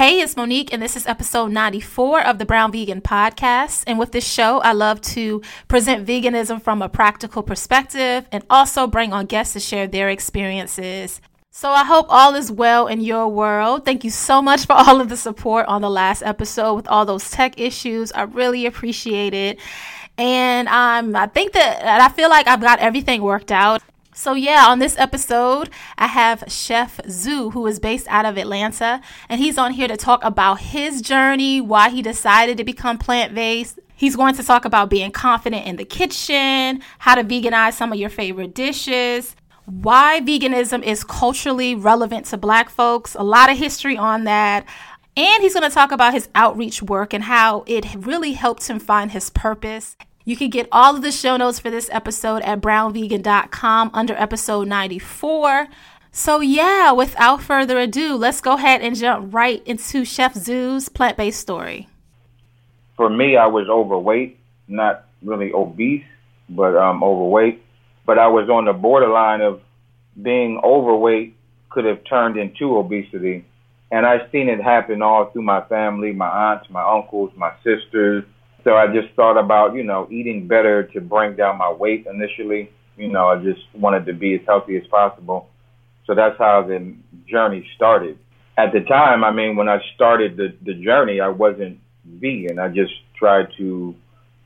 Hey, it's Monique, and this is episode 94 of the Brown Vegan Podcast. And with this show, I love to present veganism from a practical perspective and also bring on guests to share their experiences. So I hope all is well in your world. Thank you so much for all of the support on the last episode with all those tech issues. I really appreciate it. And um, I think that I feel like I've got everything worked out. So, yeah, on this episode, I have Chef Zoo, who is based out of Atlanta, and he's on here to talk about his journey, why he decided to become plant based. He's going to talk about being confident in the kitchen, how to veganize some of your favorite dishes, why veganism is culturally relevant to black folks, a lot of history on that. And he's going to talk about his outreach work and how it really helped him find his purpose. You can get all of the show notes for this episode at brownvegan.com under episode 94. So, yeah, without further ado, let's go ahead and jump right into Chef Zoo's plant based story. For me, I was overweight, not really obese, but um, overweight. But I was on the borderline of being overweight could have turned into obesity. And I've seen it happen all through my family, my aunts, my uncles, my sisters, so I just thought about, you know, eating better to bring down my weight initially. You know, I just wanted to be as healthy as possible. So that's how the journey started. At the time, I mean, when I started the, the journey, I wasn't vegan. I just tried to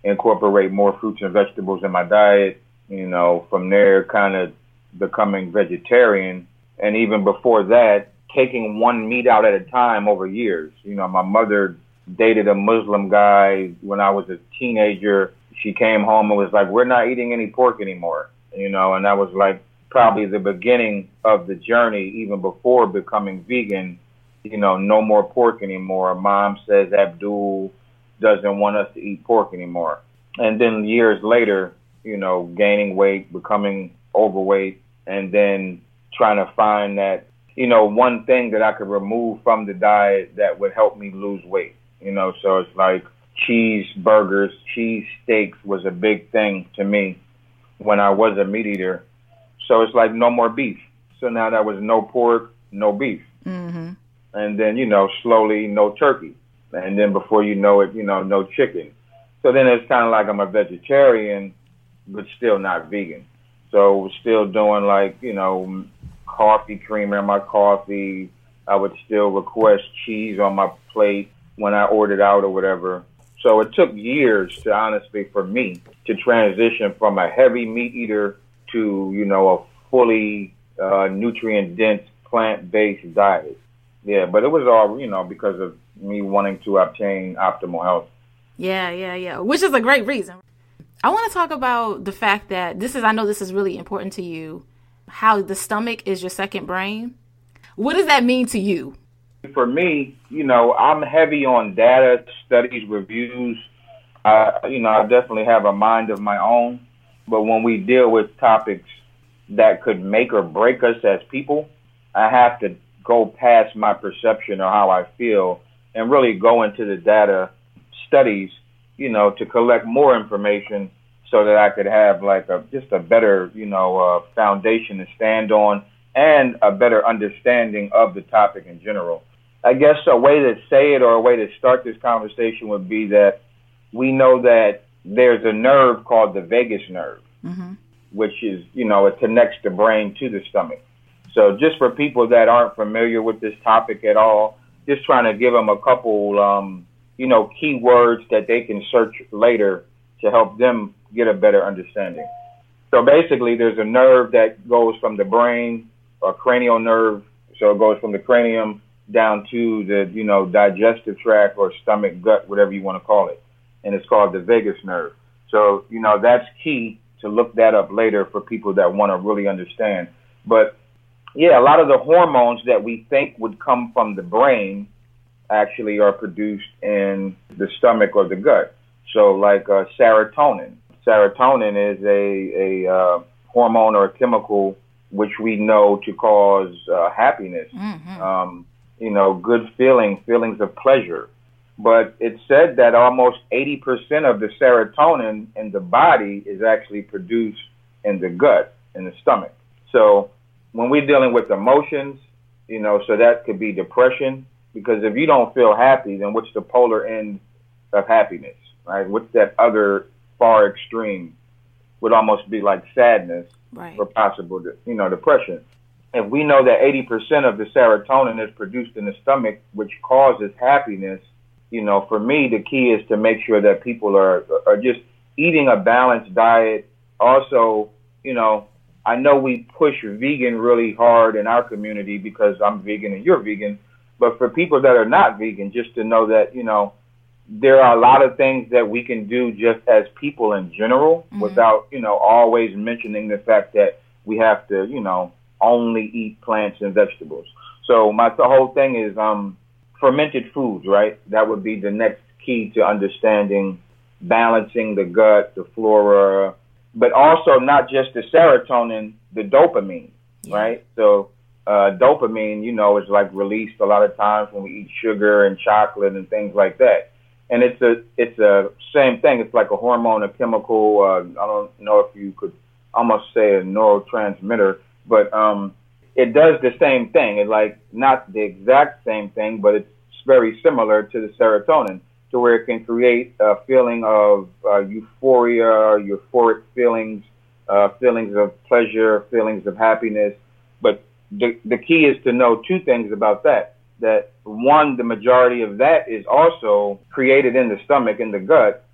incorporate more fruits and vegetables in my diet. You know, from there, kind of becoming vegetarian. And even before that, taking one meat out at a time over years. You know, my mother dated a Muslim guy when I was a teenager. She came home and was like, "We're not eating any pork anymore," you know, and that was like probably the beginning of the journey, even before becoming vegan. You know, no more pork anymore. Mom says Abdul doesn't want us to eat pork anymore, and then years later, you know, gaining weight, becoming overweight, and then trying to find that you know, one thing that I could remove from the diet that would help me lose weight you know, so it's like cheeseburgers, cheese steaks was a big thing to me when I was a meat eater. So it's like no more beef. So now that was no pork, no beef. Mm-hmm. And then, you know, slowly no turkey. And then before you know it, you know, no chicken. So then it's kind of like I'm a vegetarian, but still not vegan. So still doing like, you know, coffee creamer in my coffee. I would still request cheese on my plate when I ordered out or whatever. So it took years to honestly for me to transition from a heavy meat eater to, you know, a fully uh, nutrient dense plant based diet. Yeah, but it was all, you know, because of me wanting to obtain optimal health. Yeah, yeah, yeah, which is a great reason. I want to talk about the fact that this is, I know this is really important to you, how the stomach is your second brain. What does that mean to you? For me, you know, I'm heavy on data, studies, reviews. Uh, you know, I definitely have a mind of my own. But when we deal with topics that could make or break us as people, I have to go past my perception or how I feel and really go into the data studies, you know, to collect more information so that I could have like a just a better, you know, uh, foundation to stand on and a better understanding of the topic in general. I guess a way to say it or a way to start this conversation would be that we know that there's a nerve called the vagus nerve, mm-hmm. which is, you know, it connects the brain to the stomach. So just for people that aren't familiar with this topic at all, just trying to give them a couple, um, you know, key words that they can search later to help them get a better understanding. So basically, there's a nerve that goes from the brain, a cranial nerve. So it goes from the cranium down to the you know digestive tract or stomach, gut, whatever you want to call it, and it's called the vagus nerve. So you know that's key to look that up later for people that want to really understand. But yeah, a lot of the hormones that we think would come from the brain actually are produced in the stomach or the gut. So like uh, serotonin. Serotonin is a a uh, hormone or a chemical which we know to cause uh, happiness. Mm-hmm. Um, you know, good feeling, feelings of pleasure. But it's said that almost 80% of the serotonin in the body is actually produced in the gut, in the stomach. So when we're dealing with emotions, you know, so that could be depression, Because if you don't feel happy, then what's the polar end of happiness, right? What's that other far extreme? Would almost be like sadness right. or possible, you know, depression. If we know that 80% of the serotonin is produced in the stomach, which causes happiness, you know, for me, the key is to make sure that people are are just eating a balanced diet. Also, you know, I know we push vegan really hard in our community because I'm vegan and you're vegan, but for people that are not vegan, just to know that, you know, there are a lot of things that we can do just as people in general mm-hmm. without, you know, always mentioning the fact that we have to, you know, only eat plants and vegetables. So my the whole thing is um fermented foods, right? That would be the next key to understanding balancing the gut, the flora, but also not just the serotonin, the dopamine, yeah. right? So uh, dopamine, you know, is like released a lot of times when we eat sugar and chocolate and things like that. And it's a it's a same thing. It's like a hormone, a chemical. Uh, I don't know if you could almost say a neurotransmitter, but um, it does the same thing. It's like not the exact same thing, but it's very similar to the serotonin to where it can create a feeling of uh, euphoria, euphoric feelings, uh, feelings of pleasure, feelings of happiness. But the, the key is to know two things about that. That one, the majority of that is also created in the stomach, in the gut.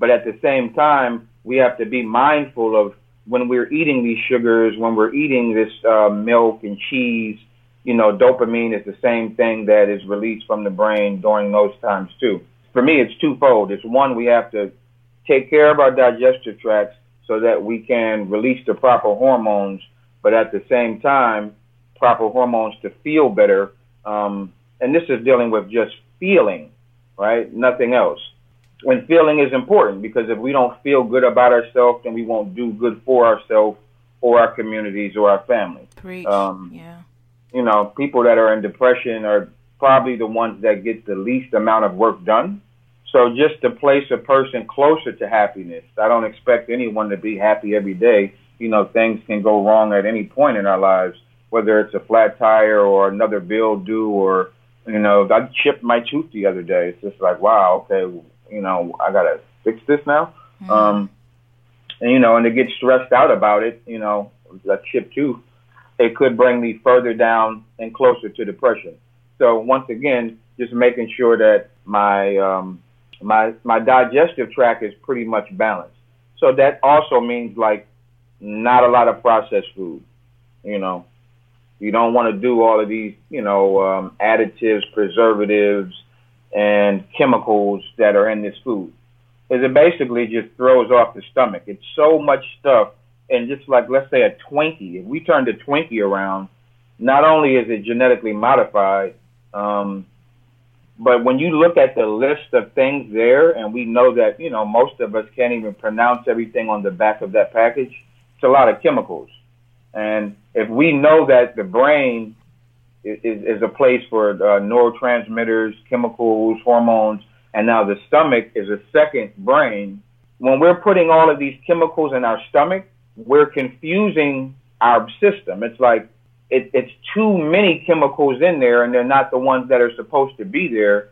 But at the same time, we have to be mindful of when we're eating these sugars, when we're eating this uh, milk and cheese, you know, dopamine is the same thing that is released from the brain during those times too for me, it's twofold. It's one, we have to take care of our digestive tracts so that we can release the proper hormones, but at the same time, proper hormones to feel better. Um, and this is dealing with just feeling, right? Nothing else. When feeling is important, because if we don't feel good about ourselves, then we won't do good for ourselves or our communities or our family. Preach. Um, yeah. You know, people that are in depression are probably the ones that get the least amount of work done. So just to place a person closer to happiness, I don't expect anyone to be happy every day. You know, things can go wrong at any point in our lives, whether it's a flat tire or another bill due or, you know, I chipped my tooth the other day. It's just like, wow, okay, you know, I got to fix this now. Mm-hmm. Um, and, you know, and to get stressed out about it, you know, a chip tooth, it could bring me further down and closer to depression. So once again, just making sure that my, um, my my digestive tract is pretty much balanced. So that also means like not a lot of processed food. You know, you don't want to do all of these, you know, um, additives, preservatives, and chemicals that are in this food. is it basically just throws off the stomach. It's so much stuff, and just like let's say a Twinkie, if we turn the Twinkie around, not only is it genetically modified, um, but when you look at the list of things there, and we know that, you know, most of us can't even pronounce everything on the back of that package, it's a lot of chemicals. And if we know that the brain is, is a place for uh, neurotransmitters, chemicals, hormones, and now the stomach is a second brain, when we're putting all of these chemicals in our stomach, we're confusing our system. It's like it, it's too many chemicals in there, and they're not the ones that are supposed to be there.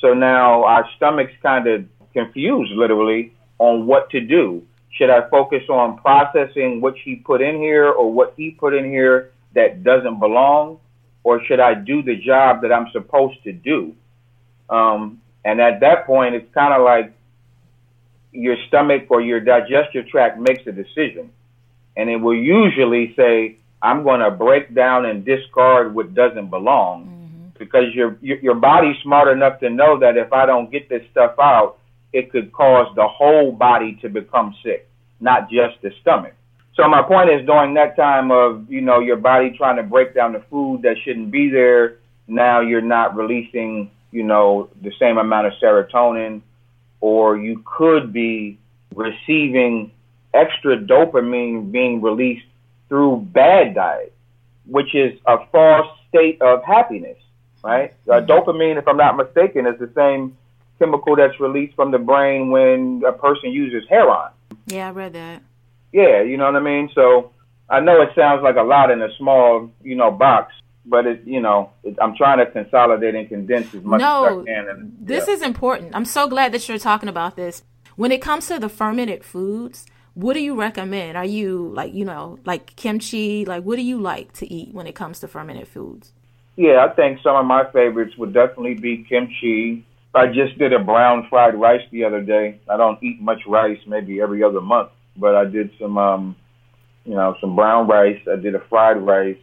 So now our stomach's kind of confused, literally, on what to do. Should I focus on processing what she put in here or what he put in here that doesn't belong, or should I do the job that I'm supposed to do? Um, and at that point, it's kind of like your stomach or your digestive tract makes a decision, and it will usually say, I'm going to break down and discard what doesn't belong mm-hmm. because your, your your body's smart enough to know that if I don't get this stuff out, it could cause the whole body to become sick, not just the stomach. So my point is, during that time of you know your body trying to break down the food that shouldn't be there, now you're not releasing you know the same amount of serotonin, or you could be receiving extra dopamine being released through bad diet, which is a false state of happiness, right? Uh, mm-hmm. dopamine, if I'm not mistaken, is the same chemical that's released from the brain when a person uses heroin. Yeah, I read that. Yeah, you know what I mean? So I know it sounds like a lot in a small, you know, box, but it, you know, it, I'm trying to consolidate and condense as much no, as I can. And, this is important. I'm so glad that you're talking about this. When it comes to the fermented foods, what do you recommend? Are you like, you know, like kimchi? Like, what do you like to eat when it comes to fermented foods? Yeah, I think some of my favorites would definitely be kimchi. I just did a brown fried rice the other day. I don't eat much rice, maybe every other month, but I did some, um, you know, some brown rice. I did a fried rice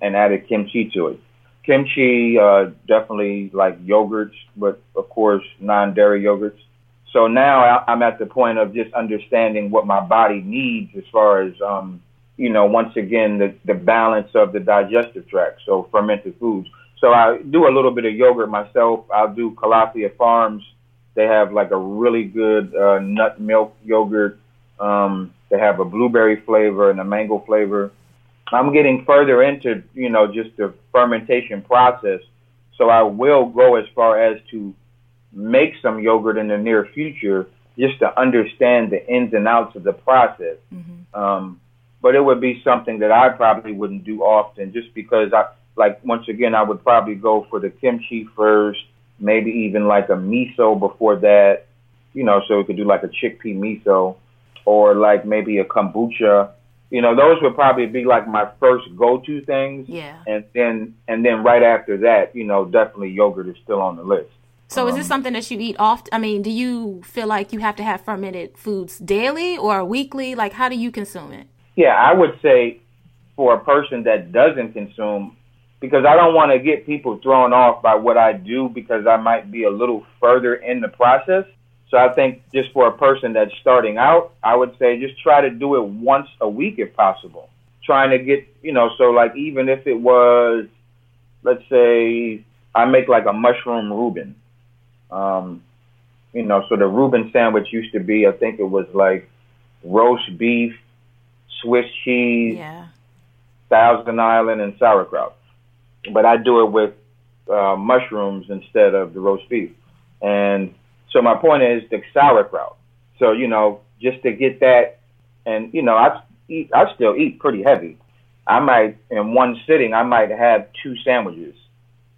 and added kimchi to it. Kimchi, uh, definitely like yogurts, but of course non-dairy yogurts. So now I'm at the point of just understanding what my body needs as far as, um, you know, once again, the, the balance of the digestive tract. So fermented foods. So I do a little bit of yogurt myself. I'll do Califia Farms. They have like a really good uh, nut milk yogurt. Um, they have a blueberry flavor and a mango flavor. I'm getting further into, you know, just the fermentation process. So I will go as far as to make some yogurt in the near future just to understand the ins and outs of the process. Mm-hmm. Um, but it would be something that I probably wouldn't do often just because I, like, once again, I would probably go for the kimchi first, maybe even like a miso before that, you know, so we could do like a chickpea miso or like maybe a kombucha you know, those would probably be like my first go-to things. Yeah. And then and then right after that, you know, definitely yogurt is still on the list. So um, is this something that you eat often? I mean, do you feel like you have to have fermented foods daily or weekly? Like, how do you consume it? Yeah, I would say for a person that doesn't consume, because I don't want to get people thrown off by what I do because I might be a little further in the process. So I think just for a person that's starting out, I would say just try to do it once a week if possible. Trying to get, you know, so like even if it was, let's say I make like a mushroom Reuben. Um, you know, so the Reuben sandwich used to be, I think it was like roast beef, Swiss cheese, yeah. Thousand Island, and sauerkraut. But I do it with uh, mushrooms instead of the roast beef. And so my point is the sauerkraut. So you know, just to get that, and you know, I eat, I still eat pretty heavy. I might in one sitting, I might have two sandwiches.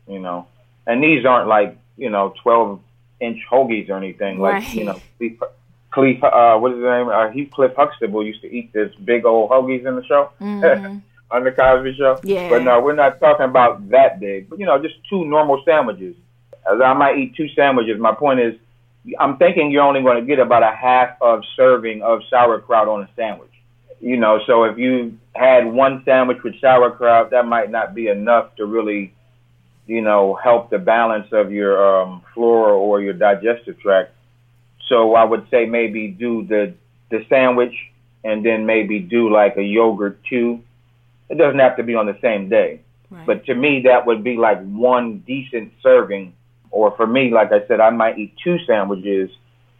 You know, and these aren't like you know twelve inch hoagies or anything. Like you know, Cliff, uh, what is his name? Uh, Heathcliff Huxtable used to eat this big old hoagies in the show. Mm-hmm. on the Cosby Show. Yeah. But no, we're not talking about that big. But you know, just two normal sandwiches. As I might eat two sandwiches. My point is, I'm thinking you're only going to get about a half of serving of sauerkraut on a sandwich. You know, so if you had one sandwich with sauerkraut, that might not be enough to really, you know, help the balance of your um, flora or your digestive tract. So I would say maybe do the the sandwich and then maybe do like a yogurt too. It doesn't have to be on the same day. Right. But to me, that would be like one decent serving or for me, like I said, I might eat two sandwiches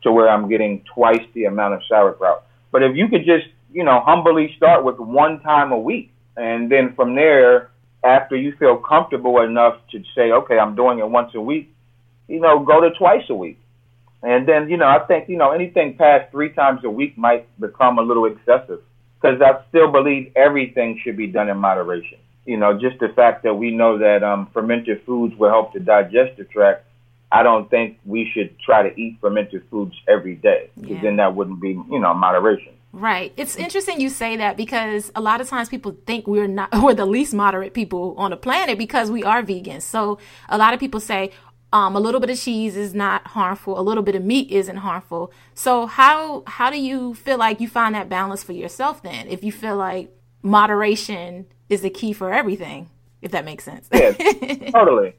to where I'm getting twice the amount of sauerkraut. But if you could just, you know, humbly start with one time a week, and then from there, after you feel comfortable enough to say, okay, I'm doing it once a week, you know, go to twice a week. And then, you know, I think, you know, anything past three times a week might become a little excessive because I still believe everything should be done in moderation you know, just the fact that we know that um, fermented foods will help to digest the digestive tract, I don't think we should try to eat fermented foods every day because yeah. then that wouldn't be, you know, moderation. Right. It's interesting you say that because a lot of times people think we're not we're the least moderate people on the planet because we are vegans. So a lot of people say um, a little bit of cheese is not harmful, a little bit of meat isn't harmful. So how how do you feel like you find that balance for yourself then? If you feel like moderation is the key for everything, if that makes sense. yes, totally,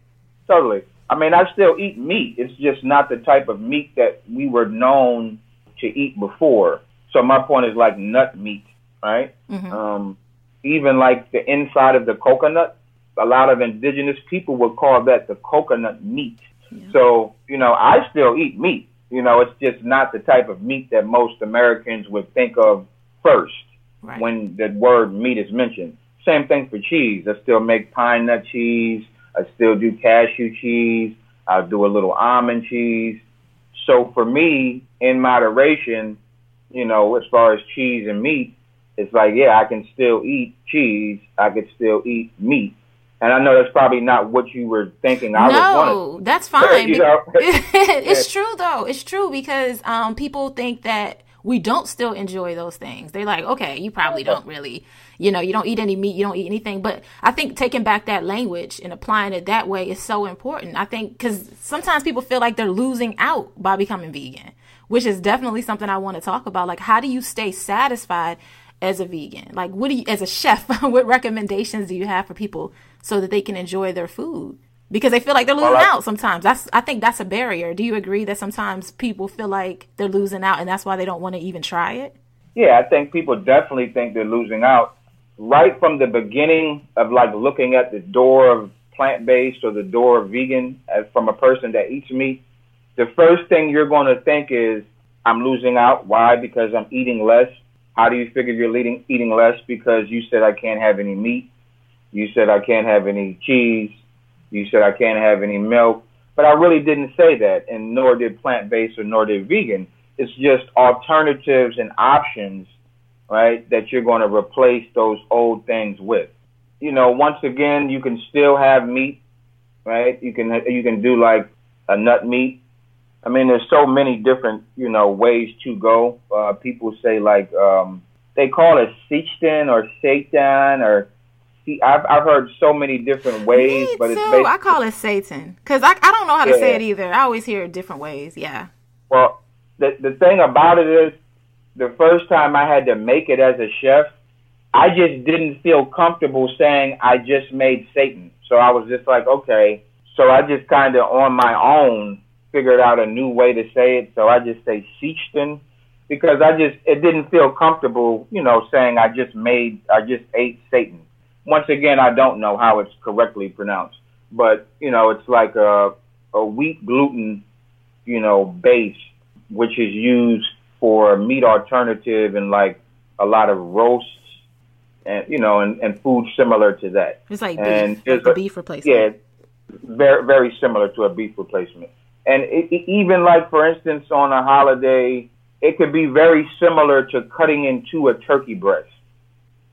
totally. I mean, I still eat meat. It's just not the type of meat that we were known to eat before. So my point is like nut meat, right? Mm-hmm. Um, even like the inside of the coconut, a lot of indigenous people would call that the coconut meat. Yeah. So, you know, I still eat meat. You know, it's just not the type of meat that most Americans would think of first right. when the word meat is mentioned. Same thing for cheese. I still make pine nut cheese. I still do cashew cheese. I'll do a little almond cheese. So for me, in moderation, you know, as far as cheese and meat, it's like, yeah, I can still eat cheese. I could still eat meat. And I know that's probably not what you were thinking. I no, that's fine. you know? it's true though. It's true because um, people think that we don't still enjoy those things. They're like, okay, you probably don't really, you know, you don't eat any meat, you don't eat anything. But I think taking back that language and applying it that way is so important. I think because sometimes people feel like they're losing out by becoming vegan, which is definitely something I want to talk about. Like, how do you stay satisfied as a vegan? Like, what do you, as a chef, what recommendations do you have for people so that they can enjoy their food? Because they feel like they're losing I, out sometimes. That's I think that's a barrier. Do you agree that sometimes people feel like they're losing out and that's why they don't want to even try it? Yeah, I think people definitely think they're losing out right from the beginning of like looking at the door of plant based or the door of vegan as from a person that eats meat. The first thing you're going to think is I'm losing out. Why? Because I'm eating less. How do you figure you're eating eating less? Because you said I can't have any meat. You said I can't have any cheese you said I can't have any milk, but I really didn't say that, and nor did plant based or nor did vegan. It's just alternatives and options, right, that you're going to replace those old things with. You know, once again, you can still have meat, right? You can you can do like a nut meat. I mean, there's so many different, you know, ways to go. Uh, people say like um, they call it seitan or seitan or See, I've I've heard so many different ways, Me but too. it's basically, I call it Satan because I I don't know how to yeah. say it either. I always hear it different ways. Yeah. Well, the the thing about it is, the first time I had to make it as a chef, I just didn't feel comfortable saying I just made Satan. So I was just like, okay. So I just kind of on my own figured out a new way to say it. So I just say Seichten because I just it didn't feel comfortable, you know, saying I just made I just ate Satan once again, I don't know how it's correctly pronounced, but you know, it's like a a wheat gluten, you know, base which is used for meat alternative and like a lot of roasts and you know and, and food similar to that. It's like and beef, like a, beef replacement. Yeah, very very similar to a beef replacement. And it, it, even like for instance on a holiday, it could be very similar to cutting into a turkey breast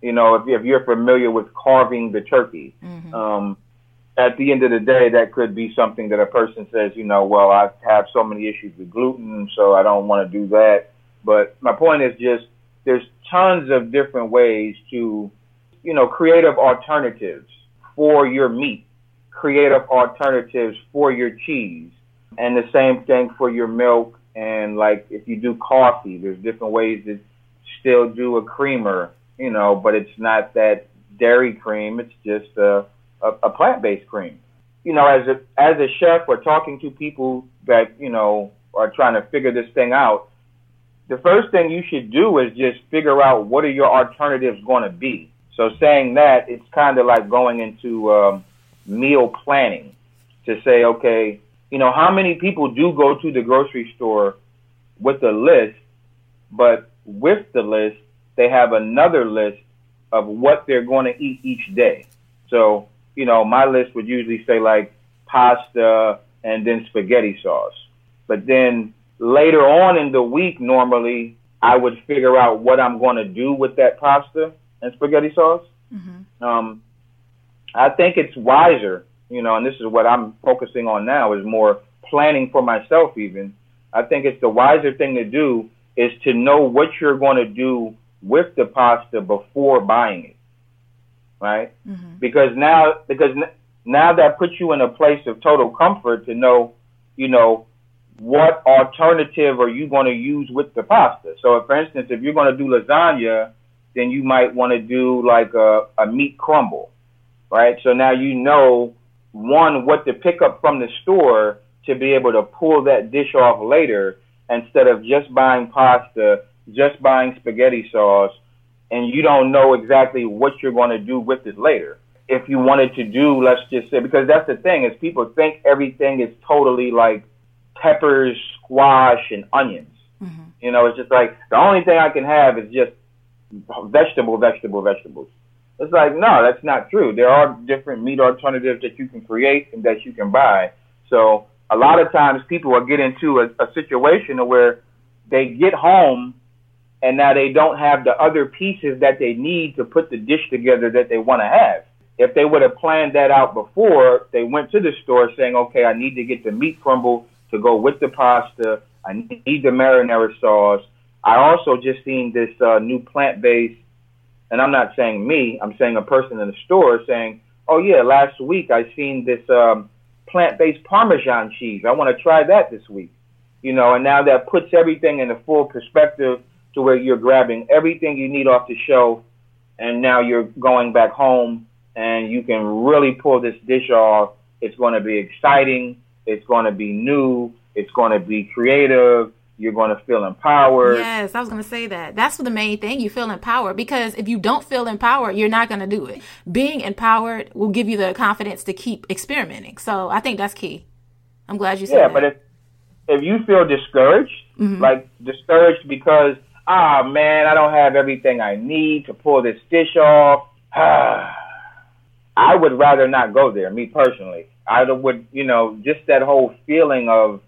you know, if, if you're familiar with carving the turkey, mm-hmm. um, at the end of the day, that could be something that a person says, you know, well, I have so many issues with gluten, so I don't want to do that. But my point is just there's tons of different ways to, you know, creative alternatives for your meat, creative alternatives for your cheese, and the same thing for your milk. And like if you do coffee, there's different ways to still do a creamer you know, but it's not that dairy cream. It's just a, a, a plant-based cream. You know, as a as a chef or talking to people that you know are trying to figure this thing out, the first thing you should do is just figure out what are your alternatives going to be. So saying that, it's kind of like going into um, meal planning to say, okay, you know, how many people do go to the grocery store with a list, but with the list, they have another list of what they're going to eat each day. So, you know, my list would usually say like pasta and then spaghetti sauce. But then later on in the week, normally I would figure out what I'm going to do with that pasta and spaghetti sauce. Mm-hmm. Um, I think it's wiser, you know, and this is what I'm focusing on now is more planning for myself even. I think it's the wiser thing to do is to know what you're going to do with the pasta before buying it, right? Mm-hmm. Because now, because now that puts you in a place of total comfort to know, you know, what alternative are you going to use with the pasta? So, if, for instance, if you're going to do lasagna, then you might want to do like a, a meat crumble, right? So now you know one what to pick up from the store to be able to pull that dish off later instead of just buying pasta just buying spaghetti sauce and you don't know exactly what you're going to do with it later. If you wanted to do, let's just say, because that's the thing is people think everything is totally like peppers, squash, and onions. Mm-hmm. You know, it's just like the only thing I can have is just vegetable, vegetable, vegetables. It's like no, that's not true. There are different meat alternatives that you can create and that you can buy. So a lot of times people will get into a, a situation where they get home and now they don't have the other pieces that they need to put the dish together that they want to have. if they would have planned that out before, they went to the store saying, okay, I need to get the meat crumble to go with the pasta. I need the marinara sauce. I also just seen this uh, new plant-based, and I'm not saying me, I'm saying a person in the store saying, oh yeah, last week I seen this um, plant-based Parmesan cheese. I want to try that this week. You know, and now that puts everything in a full perspective to where you're grabbing everything you need off the shelf, and now you're going back home and you can really pull this dish off. It's going to be exciting. It's going to be new. It's going to be creative. You're going to feel empowered. Yes, I was going to say that. That's the main thing. You feel empowered because if you don't feel empowered, you're not going to do it. Being empowered will give you the confidence to keep experimenting. So I think that's key. I'm glad you said yeah, that. Yeah, but if if you feel discouraged, mm-hmm. like discouraged because ah man, I don't have everything I need to pull this dish off. I would rather not go there, me personally. I would, you know, just that whole feeling of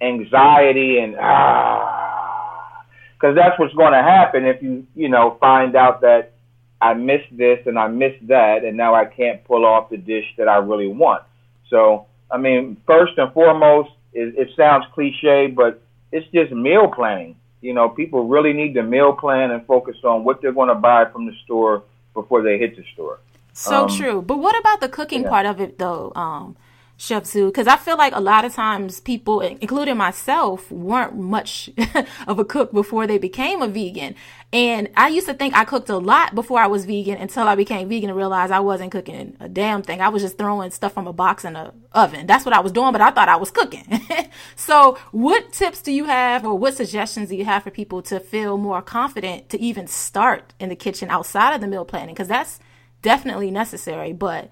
anxiety and ah, because that's what's going to happen if you, you know, find out that I missed this and I missed that, and now I can't pull off the dish that I really want. So, I mean, first and foremost, it, it sounds cliche, but it's just meal planning. You know, people really need to meal plan and focus on what they're going to buy from the store before they hit the store. So um, true. But what about the cooking yeah. part of it, though? Um, Chef Zoo, because I feel like a lot of times people, including myself, weren't much of a cook before they became a vegan. And I used to think I cooked a lot before I was vegan until I became vegan and realized I wasn't cooking a damn thing. I was just throwing stuff from a box in the oven. That's what I was doing, but I thought I was cooking. so, what tips do you have, or what suggestions do you have for people to feel more confident to even start in the kitchen outside of the meal planning? Because that's definitely necessary, but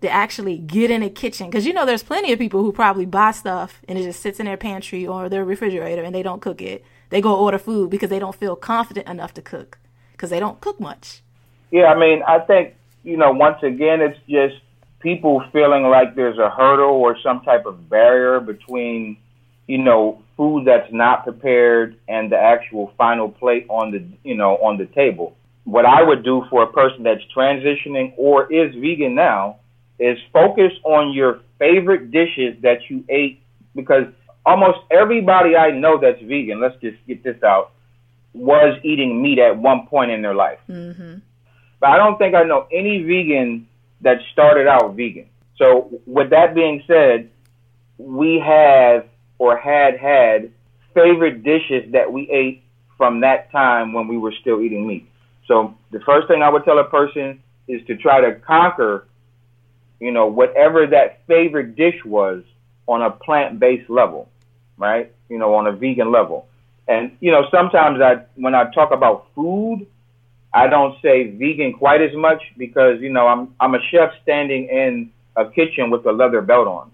to actually get in a kitchen. Because you know there's plenty of people who probably buy stuff and it just sits in their pantry or their refrigerator and they don't cook it. They go order food because they don't feel confident enough to cook because they don't cook much. Yeah i mean i think you know once again it's just people feeling like there's a hurdle or some type of barrier between you know food that's not prepared and the actual final plate on the you know on the table. What I would do for a person that's transitioning or is vegan now is focus on your favorite dishes that you ate because almost everybody I know that's vegan, let's just get this out, was eating meat at one point in their life. Mm-hmm. But I don't think I know any vegan that started out vegan. So with that being said, we have or had had favorite dishes that we ate from that time when we were still eating meat. So the first thing I would tell a person is to try to conquer, you know, whatever that favorite dish was on a plant-based level, right? You know, on a vegan level. And you know, sometimes I when I talk about food, I don't say vegan quite as much because you know I'm I'm a chef standing in a kitchen with a leather belt on.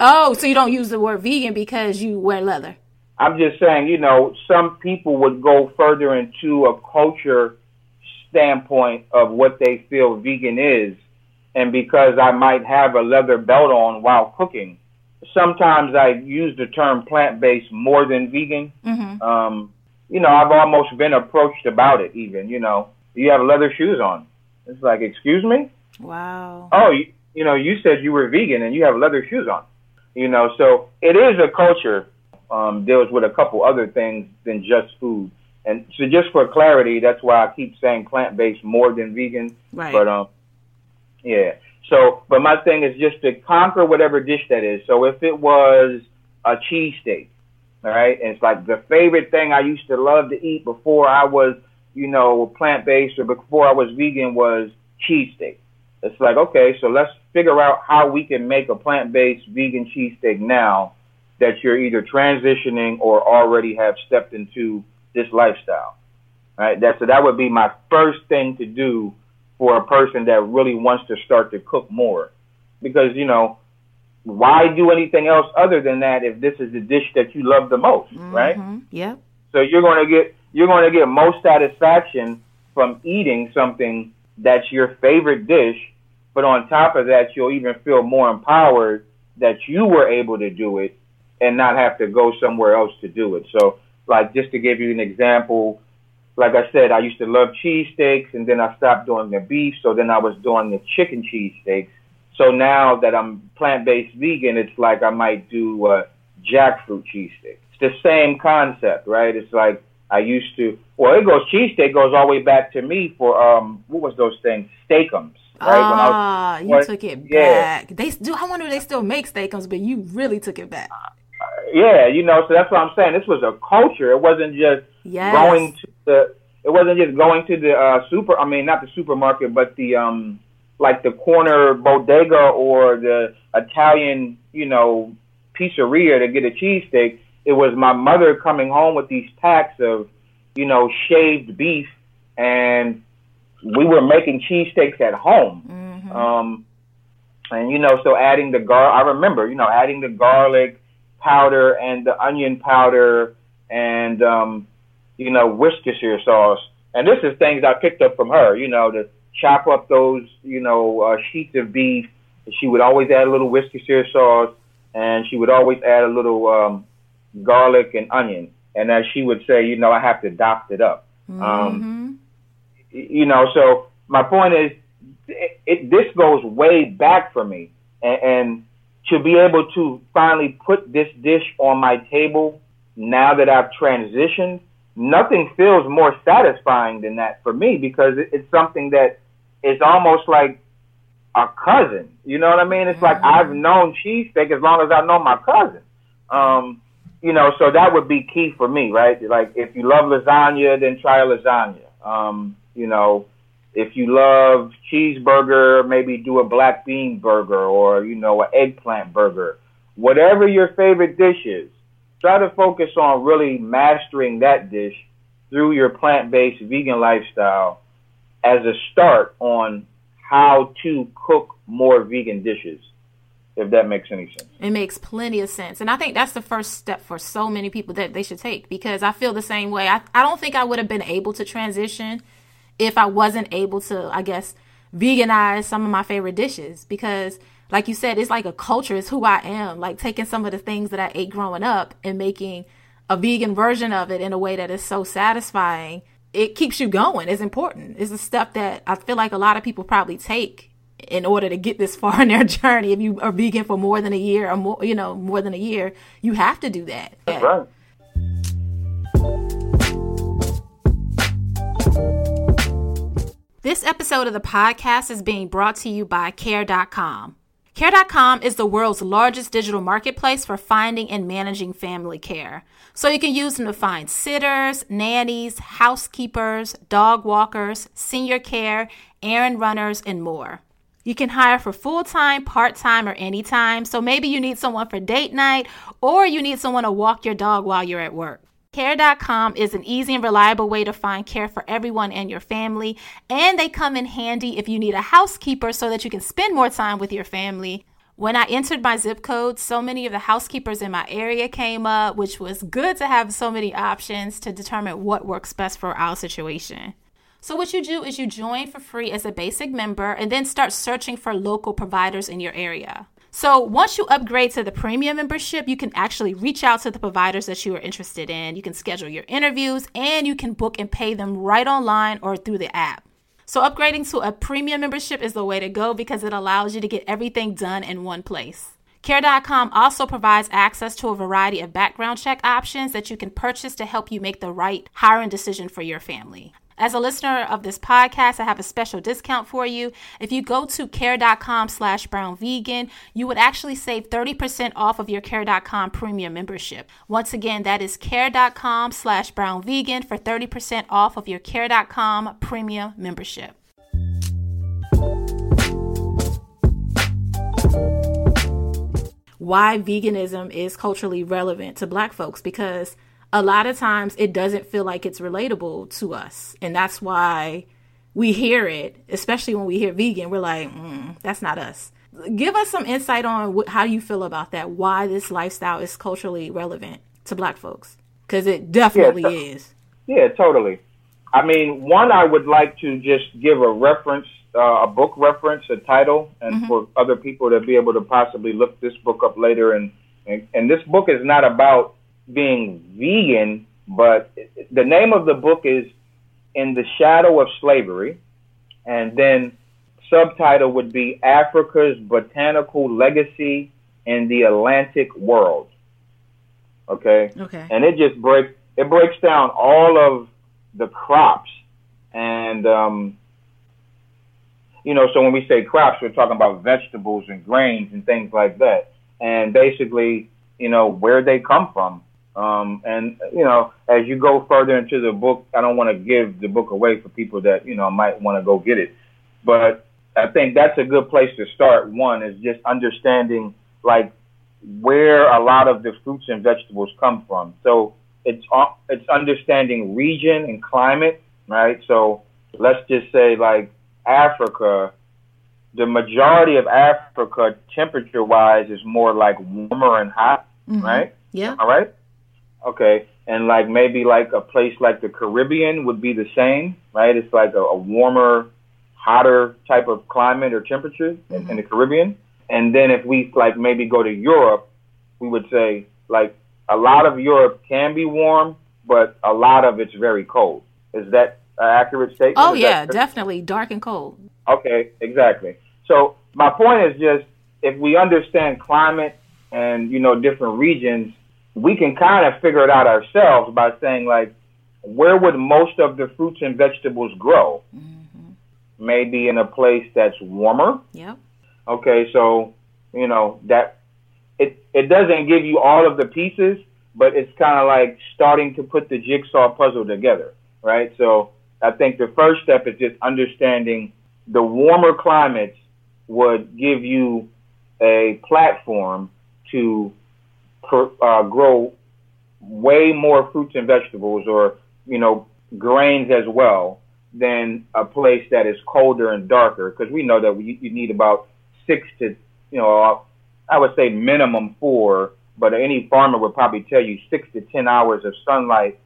Oh, so you don't use the word vegan because you wear leather? I'm just saying, you know, some people would go further into a culture standpoint of what they feel vegan is. And because I might have a leather belt on while cooking, sometimes I use the term plant based more than vegan. Mm-hmm. Um, you know, I've almost been approached about it, even. You know, you have leather shoes on. It's like, excuse me? Wow. Oh, you, you know, you said you were vegan and you have leather shoes on. You know, so it is a culture um, deals with a couple other things than just food. And so, just for clarity, that's why I keep saying plant based more than vegan. Right. But um, yeah. So, but my thing is just to conquer whatever dish that is. So, if it was a cheesesteak, all right, and it's like the favorite thing I used to love to eat before I was, you know, plant based or before I was vegan was cheesesteak. It's like okay, so let's figure out how we can make a plant based vegan cheesesteak now that you're either transitioning or already have stepped into this lifestyle. Right? That so that would be my first thing to do for a person that really wants to start to cook more. Because, you know, why do anything else other than that if this is the dish that you love the most, mm-hmm. right? Yep. So you're going to get you're going to get most satisfaction from eating something that's your favorite dish, but on top of that, you'll even feel more empowered that you were able to do it and not have to go somewhere else to do it. So, like, just to give you an example, like I said, I used to love cheesesteaks, and then I stopped doing the beef. So then I was doing the chicken cheesesteaks. So now that I'm plant-based vegan, it's like I might do a jackfruit cheesesteak. It's the same concept, right? It's like I used to. Well, it goes cheesesteak goes all the way back to me for um what was those things Steak-umms. Right? Ah, you what, took it yeah. back. They do. I wonder if they still make Steak-umms, but you really took it back. Uh, yeah, you know, so that's what I'm saying. This was a culture. It wasn't just yes. going to the. It wasn't just going to the uh, super. I mean, not the supermarket, but the um like the corner bodega or the Italian, you know, pizzeria to get a cheesesteak. It was my mother coming home with these packs of, you know, shaved beef, and we were making cheesesteaks at home. Mm-hmm. Um, and you know, so adding the gar, I remember, you know, adding the garlic powder and the onion powder and um, you know, Worcestershire sauce. And this is things I picked up from her, you know, to chop up those, you know, uh, sheets of beef. She would always add a little Worcestershire sauce, and she would always add a little um, garlic and onion. And as she would say, you know, I have to dopt it up. Um, mm-hmm. Um, you know, so my point is, it, it, this goes way back for me, and, and to be able to finally put this dish on my table now that I've transitioned, nothing feels more satisfying than that for me because it, it's something that it's almost like a cousin. You know what I mean? It's mm-hmm. like I've known cheesesteak as long as I know my cousin. Um, you know, so that would be key for me, right? Like if you love lasagna, then try a lasagna. Um, you know, if you love cheeseburger, maybe do a black bean burger or, you know, an eggplant burger. Whatever your favorite dish is, try to focus on really mastering that dish through your plant-based vegan lifestyle as a start on how to cook more vegan dishes if that makes any sense. It makes plenty of sense. And I think that's the first step for so many people that they should take because I feel the same way. I, I don't think I would have been able to transition if I wasn't able to, I guess, veganize some of my favorite dishes because like you said, it's like a culture. It's who I am. Like taking some of the things that I ate growing up and making a vegan version of it in a way that is so satisfying it keeps you going. It's important. It's the stuff that I feel like a lot of people probably take in order to get this far in their journey. If you are vegan for more than a year or more, you know, more than a year, you have to do that. That's right. This episode of the podcast is being brought to you by Care.com. Care.com is the world's largest digital marketplace for finding and managing family care. So you can use them to find sitters, nannies, housekeepers, dog walkers, senior care, errand runners, and more. You can hire for full time, part time, or anytime. So maybe you need someone for date night or you need someone to walk your dog while you're at work. Care.com is an easy and reliable way to find care for everyone and your family. And they come in handy if you need a housekeeper so that you can spend more time with your family. When I entered my zip code, so many of the housekeepers in my area came up, which was good to have so many options to determine what works best for our situation. So, what you do is you join for free as a basic member and then start searching for local providers in your area. So, once you upgrade to the premium membership, you can actually reach out to the providers that you are interested in. You can schedule your interviews and you can book and pay them right online or through the app. So, upgrading to a premium membership is the way to go because it allows you to get everything done in one place. Care.com also provides access to a variety of background check options that you can purchase to help you make the right hiring decision for your family. As a listener of this podcast, I have a special discount for you. If you go to care.com slash brown vegan, you would actually save 30% off of your care.com premium membership. Once again, that is care.com slash brown vegan for 30% off of your care.com premium membership. Why veganism is culturally relevant to black folks because a lot of times it doesn't feel like it's relatable to us. And that's why we hear it, especially when we hear vegan, we're like, mm, that's not us. Give us some insight on how you feel about that, why this lifestyle is culturally relevant to black folks. Because it definitely yeah, to- is. Yeah, totally. I mean, one, I would like to just give a reference, uh, a book reference, a title, and mm-hmm. for other people to be able to possibly look this book up later. And, and, and this book is not about being vegan, but the name of the book is In the Shadow of Slavery. And then subtitle would be Africa's Botanical Legacy in the Atlantic World. Okay? Okay. And it just breaks it breaks down all of the crops and um you know, so when we say crops, we're talking about vegetables and grains and things like that. And basically, you know, where they come from. Um, and, you know, as you go further into the book, I don't want to give the book away for people that, you know, might want to go get it. But I think that's a good place to start. One is just understanding, like, where a lot of the fruits and vegetables come from. So it's, it's understanding region and climate, right? So let's just say, like, Africa, the majority of Africa, temperature wise, is more like warmer and hot, Mhm. right? Yeah. All right. Okay. And like maybe like a place like the Caribbean would be the same, right? It's like a, a warmer, hotter type of climate or temperature in, in mm-hmm. the Caribbean. And then if we like maybe go to Europe, we would say like a lot of Europe can be warm, but a lot of it's very cold. Is that an accurate statement? Oh Is yeah, definitely dark and cold. Okay, exactly. So my point is just if we understand climate and you know different regions, we can kind of figure it out ourselves by saying like, where would most of the fruits and vegetables grow? Mm-hmm. Maybe in a place that's warmer. Yep. Okay, so you know that it it doesn't give you all of the pieces, but it's kind of like starting to put the jigsaw puzzle together, right? So I think the first step is just understanding the warmer climates would give you a platform to per, uh, grow way more fruits and vegetables, or you know grains as well, than a place that is colder and darker. Because we know that we, you need about six to you know I would say minimum four, but any farmer would probably tell you six to ten hours of sunlight.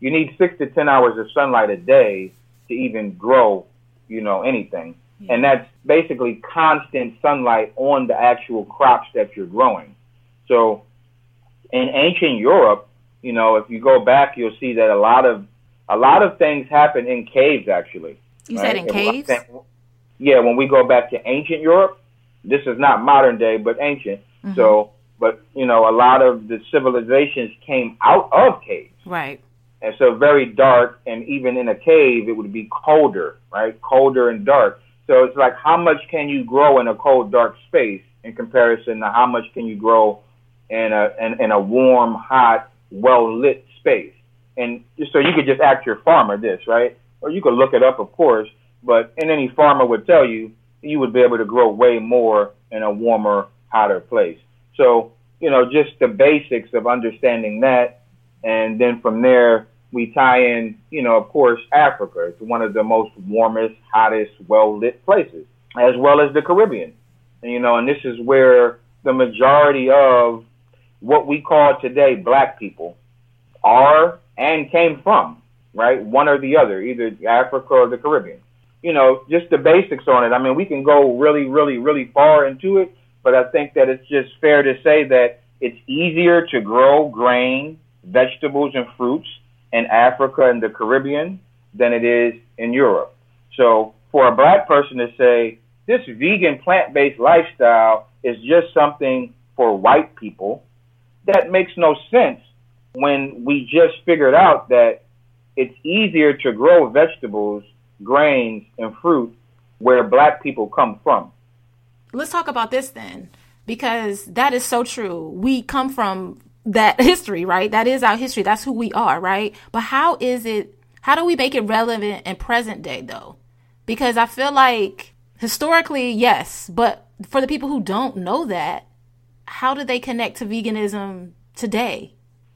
You need six to ten hours of sunlight a day to even grow, you know, anything. And that's basically constant sunlight on the actual crops that you're growing. So in ancient Europe, you know, if you go back, you'll see that a lot of a lot of things happen in caves actually. You right? said in And caves. Yeah, when we go back to ancient Europe, this is not modern day, but ancient. Mm-hmm. So, but you know, a lot of the civilizations came out of caves, Right. and so very dark, and even in a cave, it would be colder, right? Colder and dark. So it's like, how much can you grow in a cold, dark space in comparison to how much can you grow in a in, in a warm, hot, well lit space? And so you could just ask your farmer this, right? Or you could look it up, of course. But and any farmer would tell you you would be able to grow way more in a warmer, hotter place. So you know, just the basics of understanding that, and then from there we tie in, you know, of course, Africa. It's one of the most warmest, hottest, well lit places, as well as the Caribbean. And, you know, and this is where the majority of what we call today black people are and came from, right? One or the other, either Africa or the Caribbean. You know, just the basics on it. I mean, we can go really, really, really far into it, but I think that it's just fair to say that it's easier to grow grain, vegetables, and fruits in Africa and the Caribbean than it is in Europe. So for a black person to say this vegan plant-based lifestyle is just something for white people, that makes no sense when we just figured out that it's easier to grow vegetables, grains, and fruit where black people come from. Let's talk about this then, because that is so true. We come from that history, right? That is our history. That's who we are, right? But how is it, how do we make it relevant in present day though? Because I feel like historically, yes, but for the people who don't know that, how do they connect to veganism today?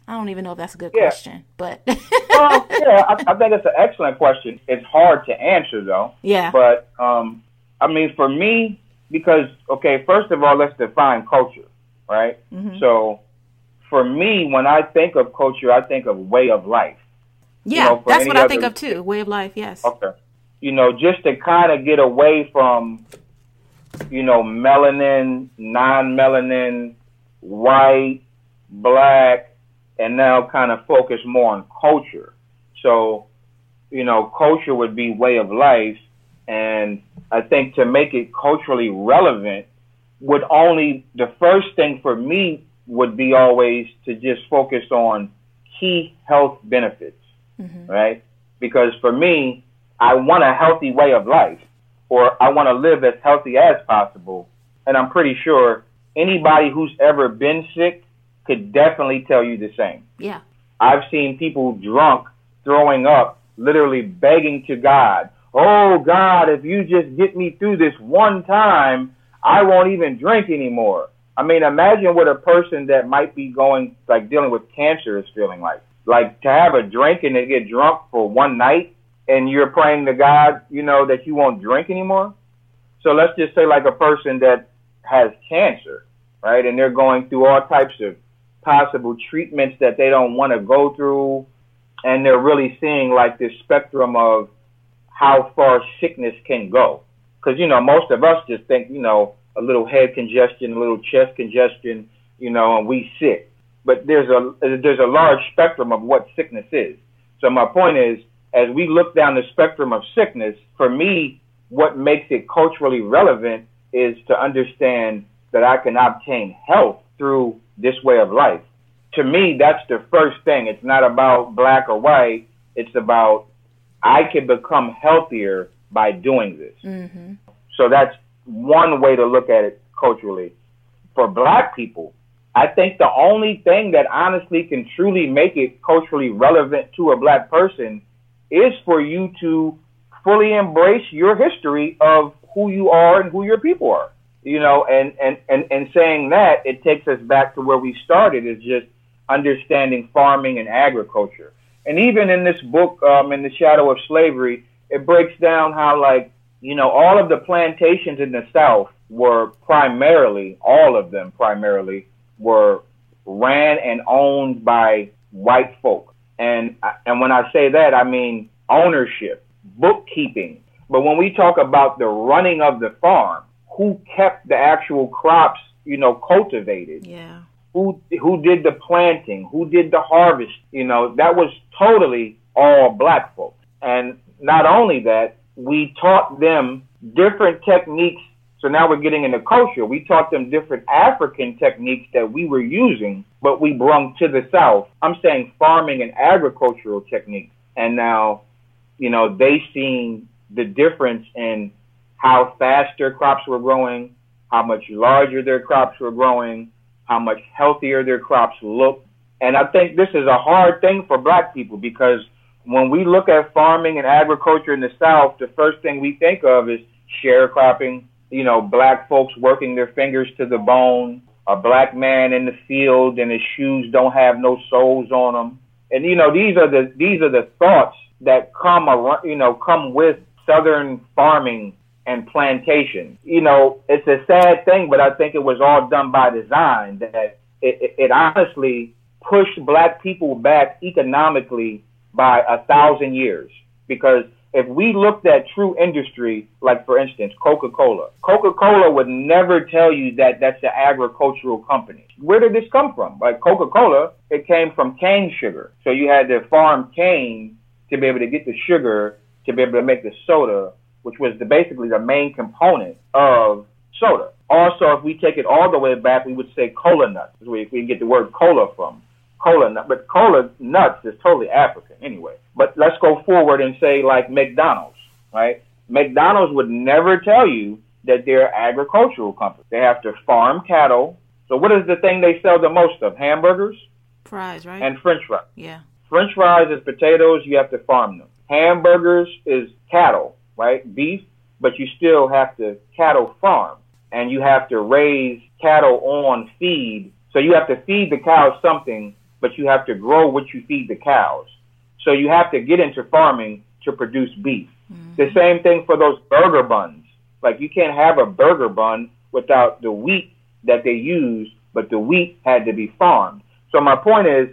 I don't even know if that's a good Yeah. question, but well, yeah, I, I think it's an excellent question. It's hard to answer though. yeah. But um, I mean, for me, because okay, first of all, let's define culture, right? Mm-hmm. So, for me, when I think of culture, I think of way of life. yeah, know, that's what I think of too. Way of life, yes. Okay. You know, just to kind of get away from, you know, melanin, non-melanin, white, black, and now kind of focus more on culture. So, you know, culture would be way of life. And I think to make it culturally relevant would only, the first thing for me would be always to just focus on key health benefits, mm-hmm. right? Because for me, I want a healthy way of life or I want to live as healthy as possible. And I'm pretty sure anybody who's ever been sick could definitely tell you the same. Yeah. I've seen people drunk, throwing up, literally begging to God, Oh God, if you just get me through this one time, I won't even drink anymore. I mean, imagine what a person that might be going, like dealing with cancer is feeling like. Like to have a drink and to get drunk for one night and you're praying to God, you know, that you won't drink anymore. So let's just say like a person that has cancer, right? And they're going through all types of possible treatments that they don't want to go through. And they're really seeing like this spectrum of how far sickness can go. Cause, you know, most of us just think, you know, a little head congestion, a little chest congestion, you know, and we sick. But there's a, there's a large spectrum of what sickness is. So my point is, as we look down the spectrum of sickness, for me, what makes it culturally relevant is to understand that I can obtain health through this way of life. To me, that's the first thing. It's not about black or white. It's about I can become healthier by doing this. Mm-hmm. So that's one way to look at it culturally. For black people, I think the only thing that honestly can truly make it culturally relevant to a black person is for you to fully embrace your history of who you are and who your people are. You know, and, and, and, and saying that, it takes us back to where we started is just understanding farming and agriculture. And even in this book, um, In the Shadow of Slavery, it breaks down how, like, you know, all of the plantations in the South were primarily, all of them primarily, were ran and owned by white folk. And and when I say that, I mean ownership, bookkeeping. But when we talk about the running of the farm, who kept the actual crops, you know, cultivated? Yeah. Who who did the planting? Who did the harvest? You know, that was totally all black folks. And not only that, we taught them different techniques so now we're getting into culture. We taught them different African techniques that we were using, but we brung to the South. I'm saying farming and agricultural techniques. And now, you know, they seen the difference in how fast their crops were growing, how much larger their crops were growing, how much healthier their crops looked. And I think this is a hard thing for black people because when we look at farming and agriculture in the South, the first thing we think of is sharecropping, you know, black folks working their fingers to the bone, a black man in the field and his shoes don't have no soles on them. And you know, these are the these are the thoughts that come around, you know, come with southern farming and plantation. You know, it's a sad thing, but I think it was all done by design that it, it, it honestly pushed black people back economically by a thousand years because if we looked at true industry, like for instance, Coca-Cola, Coca-Cola would never tell you that that's an agricultural company. Where did this come from? Like Coca-Cola, it came from cane sugar. So you had to farm cane to be able to get the sugar to be able to make the soda, which was the, basically the main component of soda. Also, if we take it all the way back, we would say cola nuts. is We, we get the word cola from cola nut, but cola nuts is totally African anyway. But let's go forward and say like McDonald's, right? McDonald's would never tell you that they're agricultural company. They have to farm cattle. So what is the thing they sell the most of? Hamburgers, fries, right? And French fries. Yeah. French fries is potatoes. You have to farm them. Hamburgers is cattle, right? Beef, but you still have to cattle farm, and you have to raise cattle on feed. So you have to feed the cows something but you have to grow what you feed the cows. So you have to get into farming to produce beef. Mm-hmm. The same thing for those burger buns. Like you can't have a burger bun without the wheat that they use, but the wheat had to be farmed. So my point is,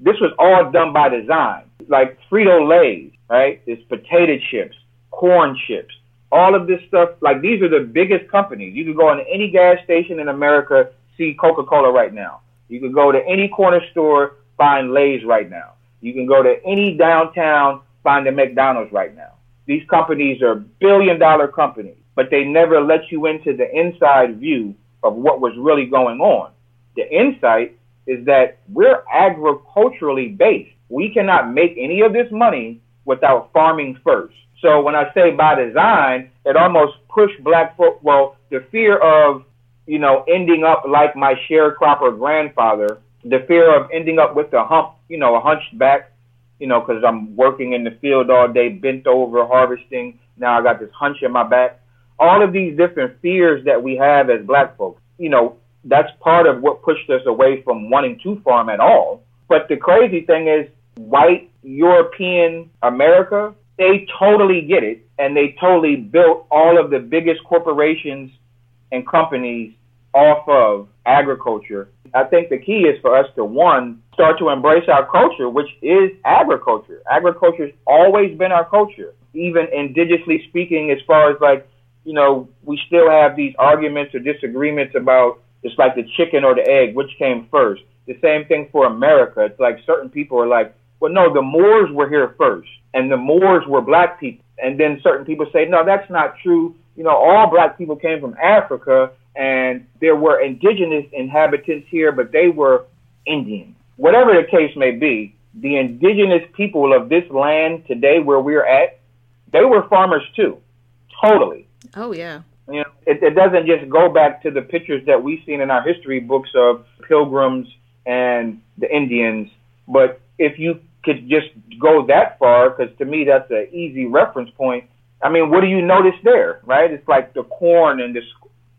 this was all done by design. Like Frito Lay's, right? It's potato chips, corn chips, all of this stuff. Like these are the biggest companies. You can go into any gas station in America, see Coca Cola right now. You can go to any corner store, find Lay's right now. You can go to any downtown, find a McDonald's right now. These companies are billion dollar companies, but they never let you into the inside view of what was really going on. The insight is that we're agriculturally based. We cannot make any of this money without farming first. So when I say by design, it almost pushed black folk, well, the fear of, you know, ending up like my sharecropper grandfather, the fear of ending up with a hump, you know, a hunched back, you know, because I'm working in the field all day, bent over, harvesting. Now I got this hunch in my back. All of these different fears that we have as black folks, you know, that's part of what pushed us away from wanting to farm at all. But the crazy thing is, white European America, they totally get it and they totally built all of the biggest corporations and companies off of agriculture. I think the key is for us to one, start to embrace our culture, which is agriculture. Agriculture's always been our culture. Even indigenously speaking, as far as like, you know, we still have these arguments or disagreements about it's like the chicken or the egg, which came first. The same thing for America. It's like certain people are like, well, no, the Moors were here first, and the Moors were black people. And then certain people say, no, that's not true. You know, all black people came from Africa, and there were indigenous inhabitants here, but they were Indian. Whatever the case may be, the indigenous people of this land today, where we're at, they were farmers too, totally. Oh yeah. You know, it, it doesn't just go back to the pictures that we've seen in our history books of pilgrims and the Indians, but if you could just go that far, because to me that's an easy reference point. I mean, what do you notice there, right? It's like the corn and the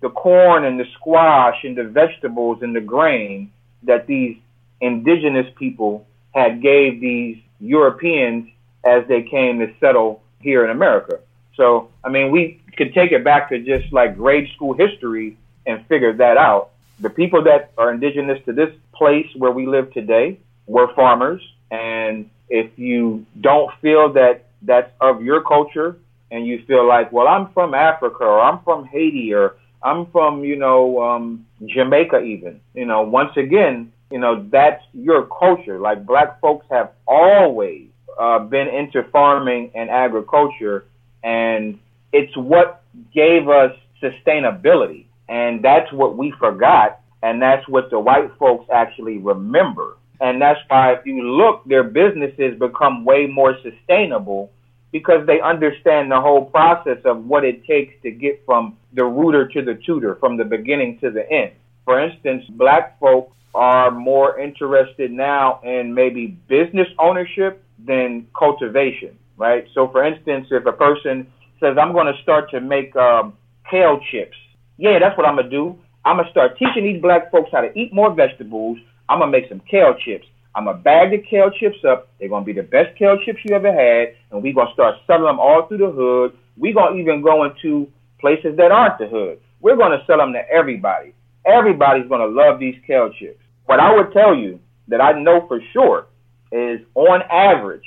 the corn and the squash and the vegetables and the grain that these indigenous people had gave these Europeans as they came to settle here in America. So, I mean, we could take it back to just like grade school history and figure that out. The people that are indigenous to this place where we live today were farmers. And if you don't feel that that's of your culture and you feel like, well, I'm from Africa or I'm from Haiti or I'm from, you know, um, Jamaica even, you know, once again, you know, that's your culture. Like black folks have always uh, been into farming and agriculture and it's what gave us sustainability. And that's what we forgot. And that's what the white folks actually remember. And that's why if you look, their businesses become way more sustainable because they understand the whole process of what it takes to get from the rooter to the tutor, from the beginning to the end. For instance, black folk are more interested now in maybe business ownership than cultivation, right? So, for instance, if a person says, I'm going to start to make um, kale chips, yeah, that's what I'm going to do. I'm going to start teaching these black folks how to eat more vegetables. I'm going to make some kale chips. I'm to bag the kale chips up. They're to be the best kale chips you ever had. And we're to start selling them all through the hood. We're to even go into places that aren't the hood. We're to sell them to everybody. Everybody's to love these kale chips. What I would tell you that I know for sure is on average,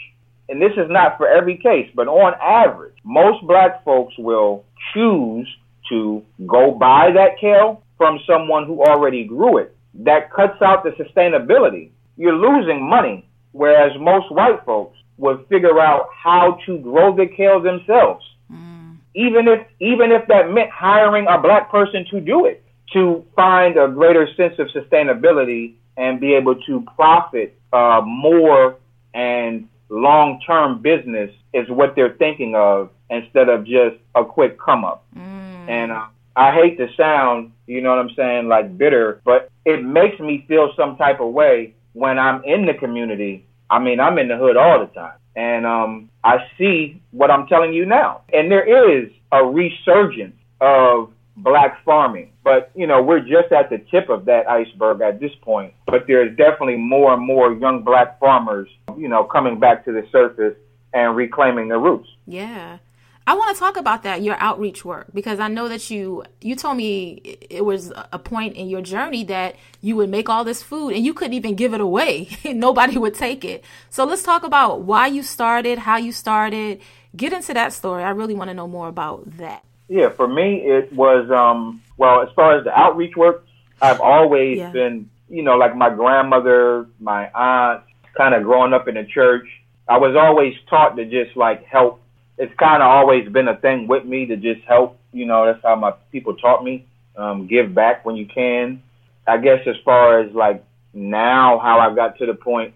and this is not for every case, but on average, most black folks will choose to go buy that kale from someone who already grew it. That cuts out the sustainability. You're losing money, whereas most white folks would figure out how to grow the kale themselves. Mm. Even if even if that meant hiring a black person to do it, to find a greater sense of sustainability and be able to profit uh, more and long term business is what they're thinking of instead of just a quick come up. Mm. And uh, I hate to sound, you know what I'm saying, like bitter, but it makes me feel some type of way when I'm in the community. I mean, I'm in the hood all the time. And um, I see what I'm telling you now. And there is a resurgence of black farming. But, you know, we're just at the tip of that iceberg at this point. But there's definitely more and more young black farmers, you know, coming back to the surface and reclaiming their roots. Yeah. I want to talk about that your outreach work because I know that you you told me it was a point in your journey that you would make all this food and you couldn't even give it away. Nobody would take it. So let's talk about why you started, how you started. Get into that story. I really want to know more about that. Yeah, for me, it was, um, well, as far as the outreach work, I've always yeah. been, you know, like my grandmother, my aunt, kind of growing up in the church. I was always taught to just like help. It's kind of always been a thing with me to just help. You know, that's how my people taught me. Um, give back when you can. I guess as far as like now, how I got to the point.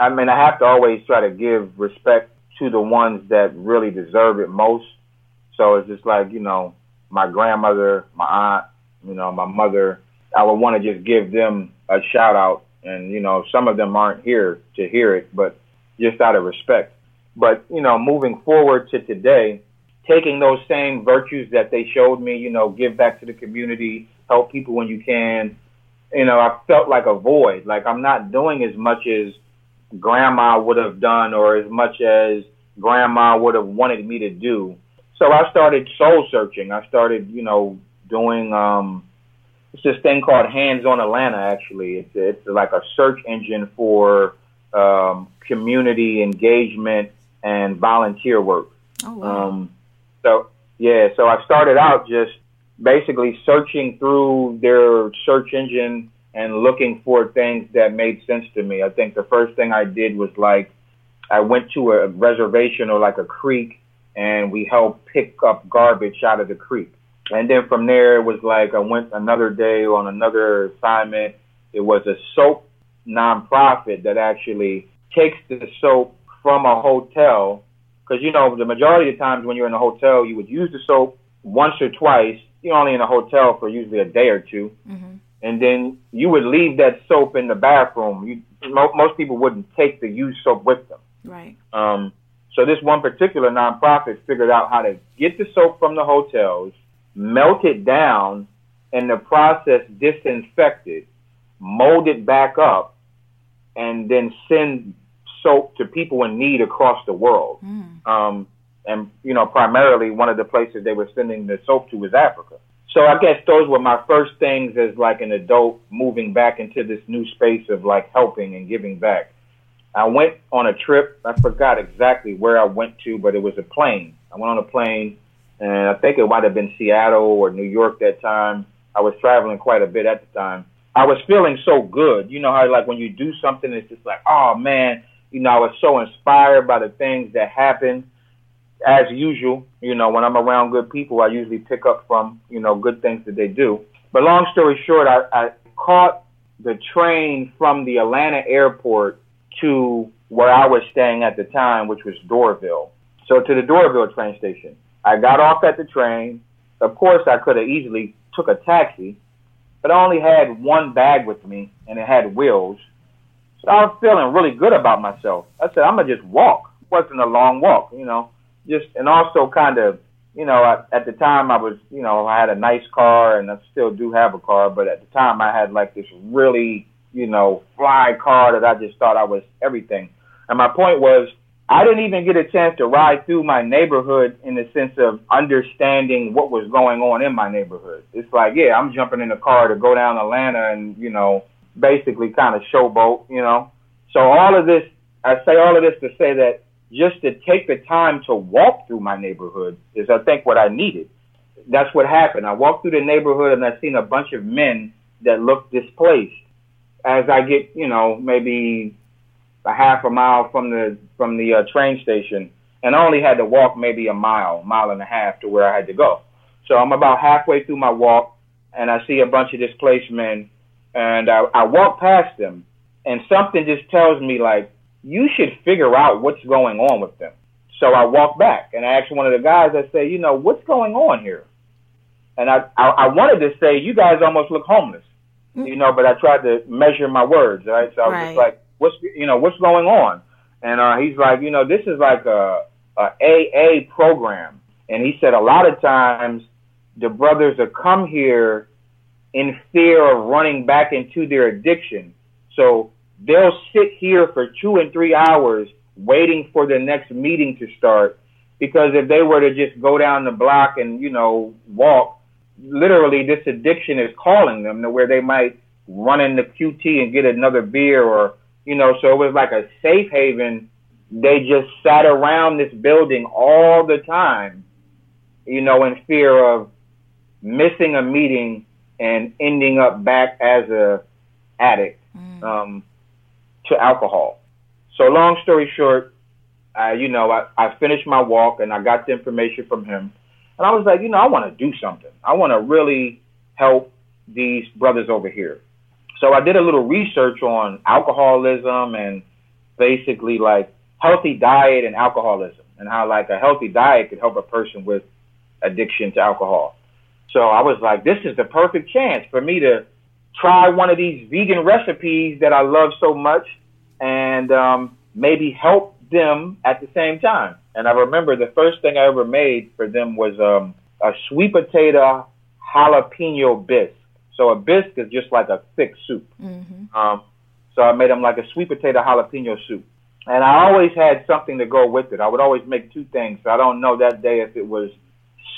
I mean, I have to always try to give respect to the ones that really deserve it most. So it's just like you know, my grandmother, my aunt, you know, my mother. I would want to just give them a shout out, and you know, some of them aren't here to hear it, but just out of respect. But, you know, moving forward to today, taking those same virtues that they showed me, you know, give back to the community, help people when you can. You know, I felt like a void. Like I'm not doing as much as grandma would have done or as much as grandma would have wanted me to do. So I started soul searching. I started, you know, doing um it's this thing called Hands on Atlanta actually. It's it's like a search engine for um community engagement and volunteer work. Oh, wow. Um, so yeah, so I started out just basically searching through their search engine and looking for things that made sense to me. I think the first thing I did was like I went to a reservation or like a creek and we helped pick up garbage out of the creek. And then from there it was like I went another day on another assignment. It was a soap nonprofit that actually takes the soap from a hotel, because you know the majority of times when you're in a hotel, you would use the soap once or twice. You're only in a hotel for usually a day or 2 mm-hmm. and then you would leave that soap in the bathroom. You, mo- most people wouldn't take the used soap with them. Right. Um, so this one particular nonprofit figured out how to get the soap from the hotels, melt it down, and the process disinfect it, mold it back up, and then send soap to people in need across the world. Mm. Um, and you know, primarily one of the places they were sending the soap to was Africa. So I guess those were my first things as like an adult moving back into this new space of like helping and giving back. I went on a trip. I forgot exactly where I went to, but it was a plane. I went on a plane, and I think it might have been Seattle or New York that time. I was traveling quite a bit at the time. I was feeling so good. You know how like when you do something, it's just like, oh man, you know, I was so inspired by the things that happened. As usual, you know, when I'm around good people, I usually pick up from, you know, good things that they do. But long story short, I, I caught the train from the Atlanta airport to where I was staying at the time, which was Doraville. So to the Doraville train station. I got off at the train. Of course, I could have easily took a taxi, but I only had one bag with me and it had wheels. So I was feeling really good about myself. I said, I'm gonna just walk. It wasn't a long walk, you know. Just and also kind of, you know, I, at the time I was, you know, I had a nice car and I still do have a car, but at the time I had like this really, you know, fly car that I just thought I was everything. And my point was, I didn't even get a chance to ride through my neighborhood in the sense of understanding what was going on in my neighborhood. It's like, yeah, I'm jumping in the car to go down Atlanta and, you know, basically kind of showboat, you know. So all of this, I say all of this to say that just to take the time to walk through my neighborhood is, I think, what I needed. That's what happened. I walked through the neighborhood and I seen a bunch of men that looked displaced. As I get, you know, maybe a half a mile from the from the uh, train station, and I only had to walk maybe a mile, mile and a half to where I had to go. So I'm about halfway through my walk, and I see a bunch of displaced men and I, I walk past them, and something just tells me like you should figure out what's going on with them. So I walk back and I ask one of the guys. I say, you know, what's going on here? And I I, I wanted to say, you guys almost look homeless, mm-hmm. you know, but I tried to measure my words, right? So I was right. just like, what's you know what's going on? And uh, he's like, you know, this is like a, a AA program, and he said a lot of times the brothers that come here in fear of running back into their addiction. So they'll sit here for two and three hours waiting for the next meeting to start because if they were to just go down the block and, you know, walk, literally this addiction is calling them to where they might run into QT and get another beer or, you know, so it was like a safe haven. They just sat around this building all the time, you know, in fear of missing a meeting and ending up back as a addict mm. um, to alcohol. So long story short, I, you know, I, I finished my walk and I got the information from him. And I was like, you know, I want to do something. I want to really help these brothers over here. So I did a little research on alcoholism and basically like healthy diet and alcoholism and how like a healthy diet could help a person with addiction to alcohol. So I was like, this is the perfect chance for me to try one of these vegan recipes that I love so much and um, maybe help them at the same time. And I remember the first thing I ever made for them was um, a sweet potato jalapeno bisque. So a bisque is just like a thick soup. Mm-hmm. Um, so I made them like a sweet potato jalapeno soup. And I always had something to go with it. I would always make two things. So I don't know that day if it was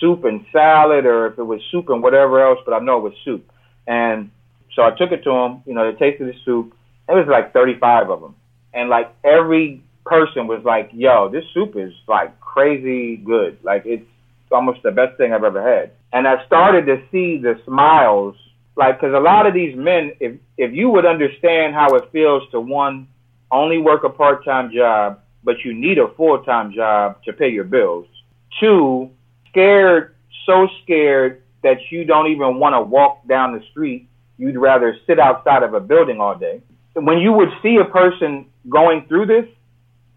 soup and salad or if it was soup and whatever else, but I know it was soup. And so I took it to them. You know, they tasted the soup. It was like 35 of them, and like every person was like, "Yo, this soup is like crazy good. Like it's almost the best thing I've ever had." And I started to see the smiles, like because a lot of these men, if if you would understand how it feels to one only work a part time job, but you need a full time job to pay your bills. Two, scared, so scared that you don't even want to walk down the street. You'd rather sit outside of a building all day. When you would see a person going through this,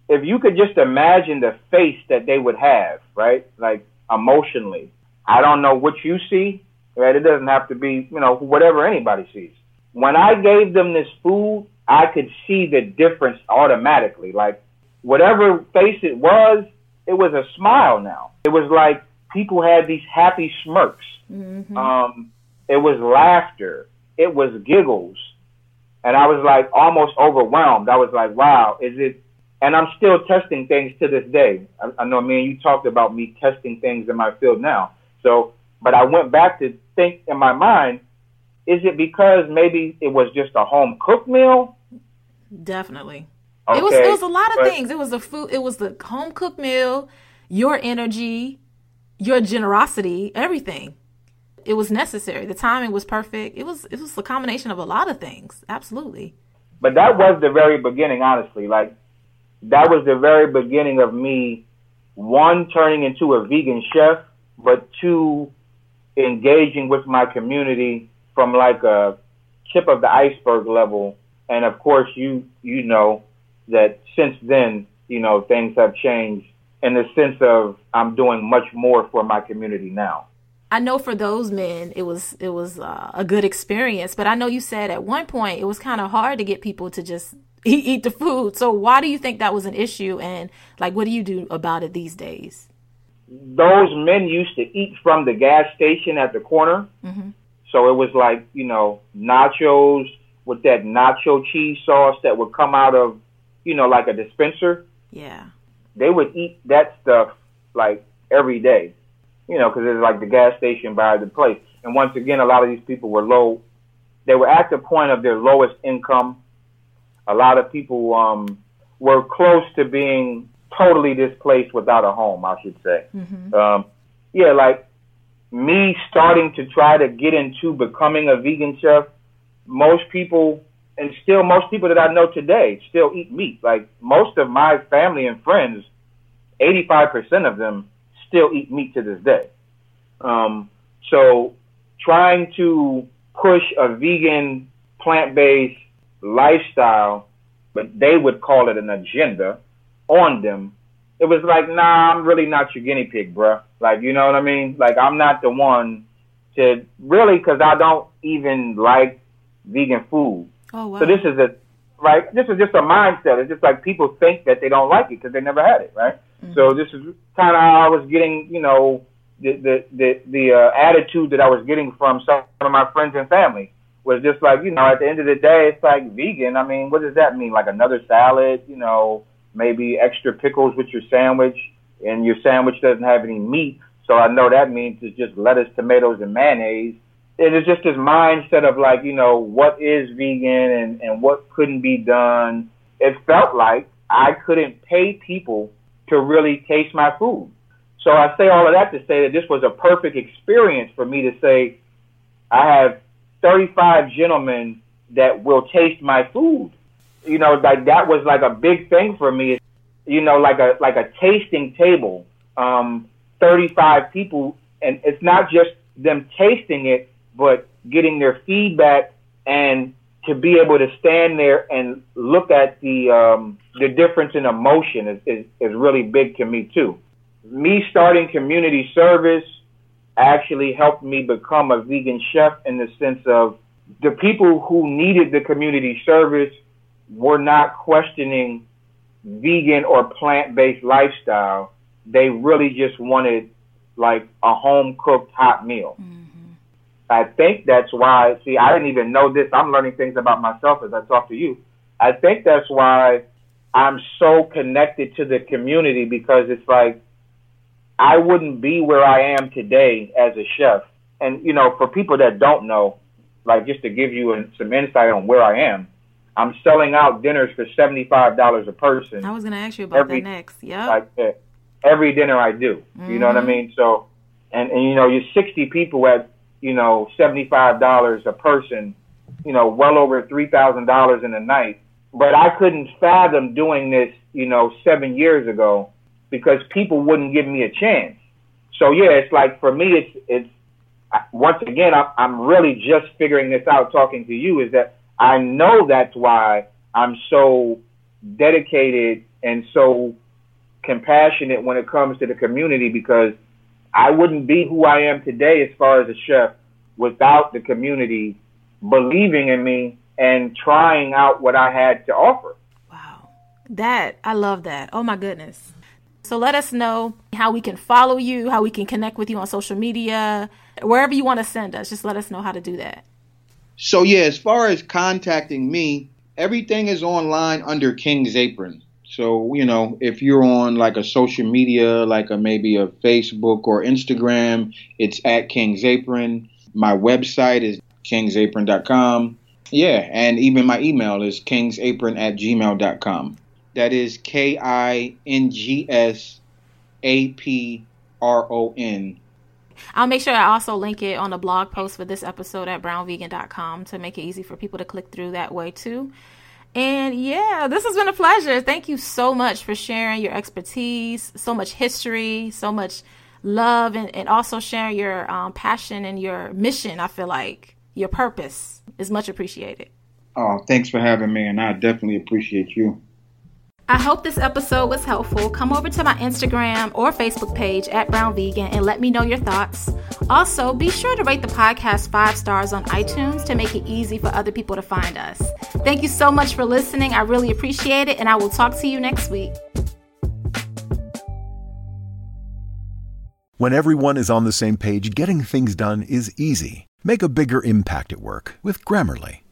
if you could just imagine the face that they would have, right? Like emotionally. I don't know what you see, right? It doesn't have to be, you know, whatever anybody sees. When I gave them this food, I could see the difference automatically. Like whatever face it was, it was a smile now. It was like people had these happy smirks. Mm-hmm. Um, it was laughter. It was giggles. And I was like almost overwhelmed. I was like, wow, is it? And I'm still testing things to this day. I, I know, man, you talked about me testing things in my field now. So, but I went back to think in my mind, is it because maybe it was just a home cooked meal? Definitely. Okay, it was it was a lot of but, things. It was the food. It was the home cooked meal, your energy, your generosity, everything. It was necessary. The timing was perfect. It was it was a combination of a lot of things. Absolutely. But that was the very beginning, honestly. Like that was the very beginning of me one turning into a vegan chef, but two engaging with my community from like a tip of the iceberg level. And of course, you you know that since then, you know, things have changed in the sense of I'm doing much more for my community now. I know for those men, it was it was uh, a good experience, but I know you said at one point it was kind of hard to get people to just eat, eat the food. So why do you think that was an issue, and like what do you do about it these days? Those men used to eat from the gas station at the corner, mm-hmm. so it was like you know nachos with that nacho cheese sauce that would come out of you know like a dispenser. Yeah they would eat that stuff like every day, you know, because it's like the gas station by the place. And once again, a lot of these people were low. They were at the point of their lowest income. A lot of people um, were close to being totally displaced without a home, I should say. Mm-hmm. Um, yeah, like me starting to try to get into becoming a vegan chef, most people and still most people that I know today still eat meat. Like most of my family and friends, 85% of them still eat meat to this day. Um, so trying to push a vegan, plant-based lifestyle, but they would call it an agenda on them. It was like, nah, I'm really not your guinea pig, bruh. Like, you know what I mean? Like, I'm not the one to really, cause I don't even like vegan food. Oh, wow. So this is a right. This is just a mindset. It's just like people think that they don't like it because they never had it, right? Mm-hmm. So this is kind of how I was getting, you know, the the the, the uh, attitude that I was getting from some of my friends and family was just like, you know, at the end of the day, it's like vegan. I mean, what does that mean? Like another salad, you know, maybe extra pickles with your sandwich, and your sandwich doesn't have any meat. So I know that means it's just lettuce, tomatoes, and mayonnaise it is just this mindset of like, you know, what is vegan and, and what couldn't be done. It felt like I couldn't pay people to really taste my food. So I say all of that to say that this was a perfect experience for me to say, I have 35 gentlemen that will taste my food. you know, like that was like a big thing for me. You know, like a like a tasting table, um, thirty five people, and it's not just them tasting it, but getting their feedback and to be able to stand there and look at the um, the difference in emotion is, is, is really big to me too. Me starting community service actually helped me become a vegan chef in the sense of the people who needed the community service were not questioning vegan or plant based lifestyle. They really just wanted like a home cooked hot meal. Mm-hmm. I think that's why, see, I didn't even know this. I'm learning things about myself as I talk to you. I think that's why I'm so connected to the community because it's like I wouldn't be where I am today as a chef. And, you know, for people that don't know, like just to give you some insight on where I am, I'm selling out dinners for $75 a person. I was going to ask you about every, that next. Yeah. Like, every dinner I do. Mm-hmm. You know what I mm-hmm. mean? So, and, and, you know, you're 60 people at you know, $75 a person, you know, well over $3,000 in a night. But I couldn't fathom doing this, you know, seven years ago because people wouldn't give me a chance. So yeah, it's like for me, it's, it's, once again, I'm really just figuring this out talking to you is that I know that's why I'm so dedicated and so compassionate when it comes to the community because I wouldn't be who I am today as far as a chef without the community believing in me and trying out what I had to offer. Wow. That, I love that. Oh my goodness. So let us know how we can follow you, how we can connect with you on social media, wherever you want to send us. Just let us know how to do that. So, yeah, as far as contacting me, everything is online under King's Apron. So, you know, if you're on like a social media, like a maybe a Facebook or Instagram, it's at King's Apron. My website is kingsapron.com. Yeah, and even my email is kingsapron at gmail.com. That is K I N G S A P R O N. I'll make sure I also link it on the blog post for this episode at brownvegan.com to make it easy for people to click through that way too. And yeah, this has been a pleasure. Thank you so much for sharing your expertise, so much history, so much love, and, and also sharing your um, passion and your mission. I feel like your purpose is much appreciated. Oh, thanks for having me, and I definitely appreciate you. I hope this episode was helpful. Come over to my Instagram or Facebook page at Brown Vegan and let me know your thoughts. Also, be sure to rate the podcast five stars on iTunes to make it easy for other people to find us. Thank you so much for listening. I really appreciate it, and I will talk to you next week. When everyone is on the same page, getting things done is easy. Make a bigger impact at work with Grammarly.